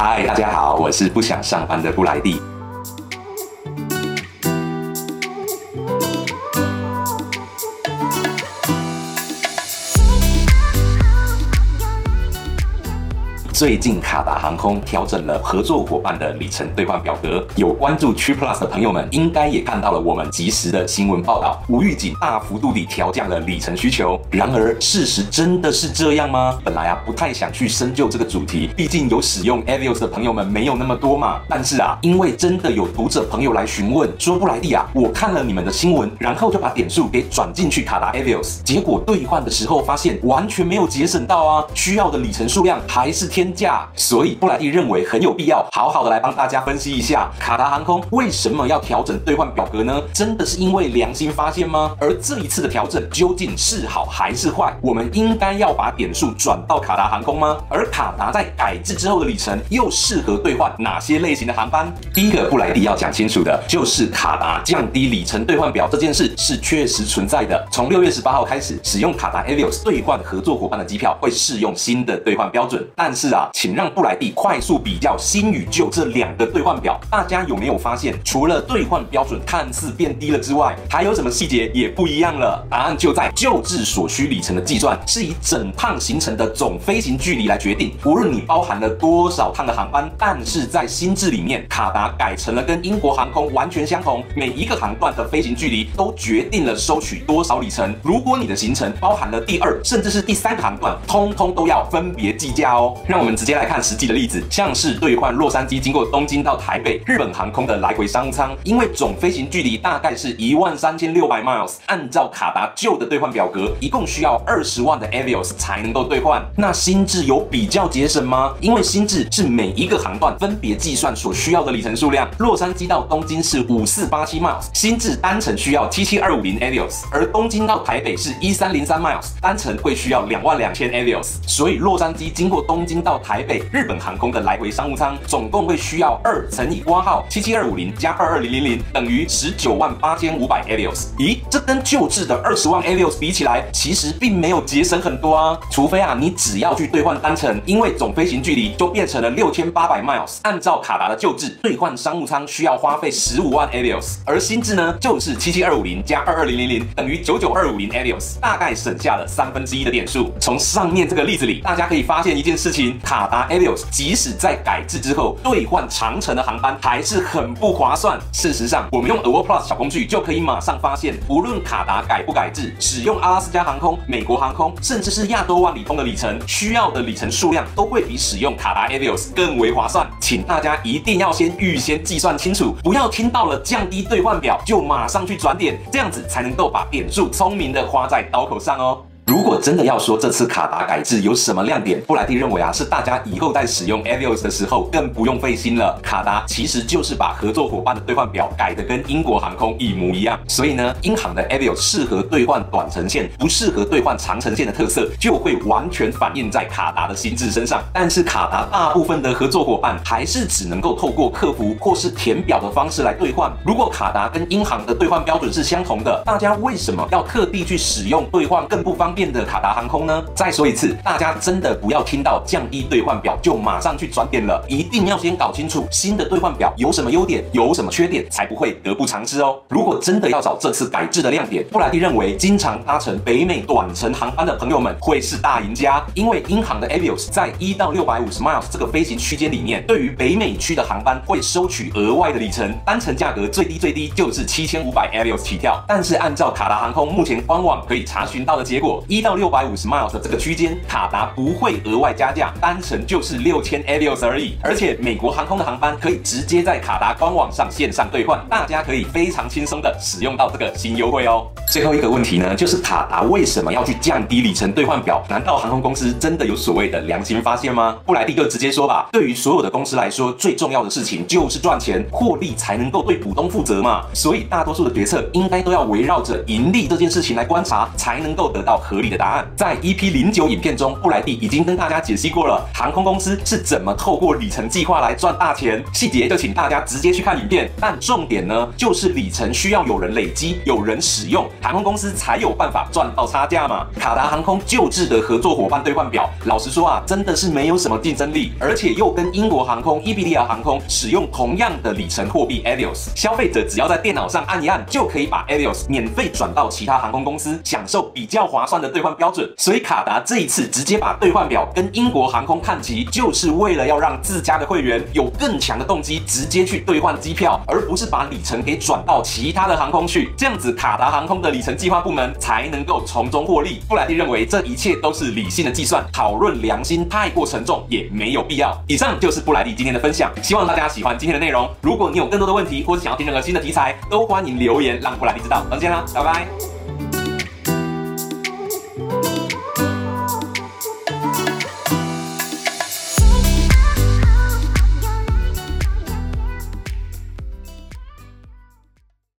嗨，大家好，我是不想上班的布莱蒂。最近卡达航空调整了合作伙伴的里程兑换表格，有关注 t r i Plus 的朋友们应该也看到了我们及时的新闻报道，无预警大幅度地调降了里程需求。然而，事实真的是这样吗？本来啊，不太想去深究这个主题，毕竟有使用 Avios 的朋友们没有那么多嘛。但是啊，因为真的有读者朋友来询问说，布莱蒂啊，我看了你们的新闻，然后就把点数给转进去卡达 Avios，结果兑换的时候发现完全没有节省到啊，需要的里程数量还是天。价，所以布莱蒂认为很有必要好好的来帮大家分析一下卡达航空为什么要调整兑换表格呢？真的是因为良心发现吗？而这一次的调整究竟是好还是坏？我们应该要把点数转到卡达航空吗？而卡达在改制之后的里程又适合兑换哪些类型的航班？第一个布莱蒂要讲清楚的就是卡达降低里程兑换表这件事是确实存在的。从六月十八号开始，使用卡达 Avios 兑换合作伙伴的机票会适用新的兑换标准，但是啊。请让布莱蒂快速比较新与旧这两个兑换表，大家有没有发现，除了兑换标准看似变低了之外，还有什么细节也不一样了？答案就在旧制所需里程的计算是以整趟行程的总飞行距离来决定，无论你包含了多少趟的航班。但是在新制里面，卡达改成了跟英国航空完全相同，每一个航段的飞行距离都决定了收取多少里程。如果你的行程包含了第二甚至是第三个航段，通通都要分别计价哦。让我。我们直接来看实际的例子，像是兑换洛杉矶经过东京到台北日本航空的来回商务舱，因为总飞行距离大概是一万三千六百 miles，按照卡达旧的兑换表格，一共需要二十万的 Avios 才能够兑换。那新制有比较节省吗？因为新制是每一个航段分别计算所需要的里程数量，洛杉矶到东京是五四八七 miles，新制单程需要七七二五零 Avios，而东京到台北是一三零三 miles，单程会需要两万两千 Avios，所以洛杉矶经过东京到台北日本航空的来回商务舱总共会需要二乘以括号七七二五零加二二零零零等于十九万八千五百 Avios。咦，这跟旧制的二十万 Avios 比起来，其实并没有节省很多啊。除非啊，你只要去兑换单程，因为总飞行距离就变成了六千八百 miles。按照卡达的旧制，兑换商务舱需要花费十五万 Avios，而新制呢，就是七七二五零加二二零零零等于九九二五零 Avios，大概省下了三分之一的点数。从上面这个例子里，大家可以发现一件事情。卡达 Avios 即使在改制之后兑换长程的航班还是很不划算。事实上，我们用 Award Plus 小工具就可以马上发现，无论卡达改不改制，使用阿拉斯加航空、美国航空，甚至是亚洲万里通的里程，需要的里程数量都会比使用卡达 Avios 更为划算。请大家一定要先预先计算清楚，不要听到了降低兑换表就马上去转点，这样子才能够把点数聪明的花在刀口上哦。如果真的要说这次卡达改制有什么亮点，布莱蒂认为啊，是大家以后在使用 Avios 的时候更不用费心了。卡达其实就是把合作伙伴的兑换表改得跟英国航空一模一样，所以呢，英航的 Avios 适合兑换短程线，不适合兑换长程线的特色就会完全反映在卡达的新制身上。但是卡达大部分的合作伙伴还是只能够透过客服或是填表的方式来兑换。如果卡达跟英航的兑换标准是相同的，大家为什么要特地去使用兑换更不方便变的卡达航空呢？再说一次，大家真的不要听到降低兑换表就马上去转点了，一定要先搞清楚新的兑换表有什么优点，有什么缺点，才不会得不偿失哦。如果真的要找这次改制的亮点，布莱蒂认为，经常搭乘北美短程航班的朋友们会是大赢家，因为英航的 Avios 在一到六百五十 miles 这个飞行区间里面，对于北美区的航班会收取额外的里程，单程价格最低最低就是七千五百 Avios 起跳。但是按照卡达航空目前官网可以查询到的结果，一到六百五十 miles 的这个区间，卡达不会额外加价，单程就是六千 Avios 而已。而且美国航空的航班可以直接在卡达官网上线上兑换，大家可以非常轻松的使用到这个新优惠哦。最后一个问题呢，就是卡达为什么要去降低里程兑换表？难道航空公司真的有所谓的良心发现吗？布莱蒂就直接说吧，对于所有的公司来说，最重要的事情就是赚钱，获利才能够对股东负责嘛。所以大多数的决策应该都要围绕着盈利这件事情来观察，才能够得到合合理的答案。在 EP 零九影片中，布莱蒂已经跟大家解析过了航空公司是怎么透过里程计划来赚大钱，细节就请大家直接去看影片。但重点呢，就是里程需要有人累积、有人使用，航空公司才有办法赚到差价嘛。卡达航空旧制的合作伙伴兑换表，老实说啊，真的是没有什么竞争力，而且又跟英国航空、伊比利亚航空使用同样的里程货币 Avios，消费者只要在电脑上按一按，就可以把 Avios 免费转到其他航空公司，享受比较划算的兑换标准。所以卡达这一次直接把兑换表跟英国航空看齐，就是为了要让自家的会员有更强的动机，直接去兑换机票，而不是把里程给转到其他的航空去。这样子，卡达航空的里程计划部门才能够从中获利。布莱蒂认为这一切都是理性的计算，讨论良心太过沉重也没有必要。以上就是布莱蒂今天的分享，希望大家喜欢今天的内容。如果你有更多的问题，或是想要听任何新的题材，都欢迎留言让布莱蒂知道。再见啦，拜拜。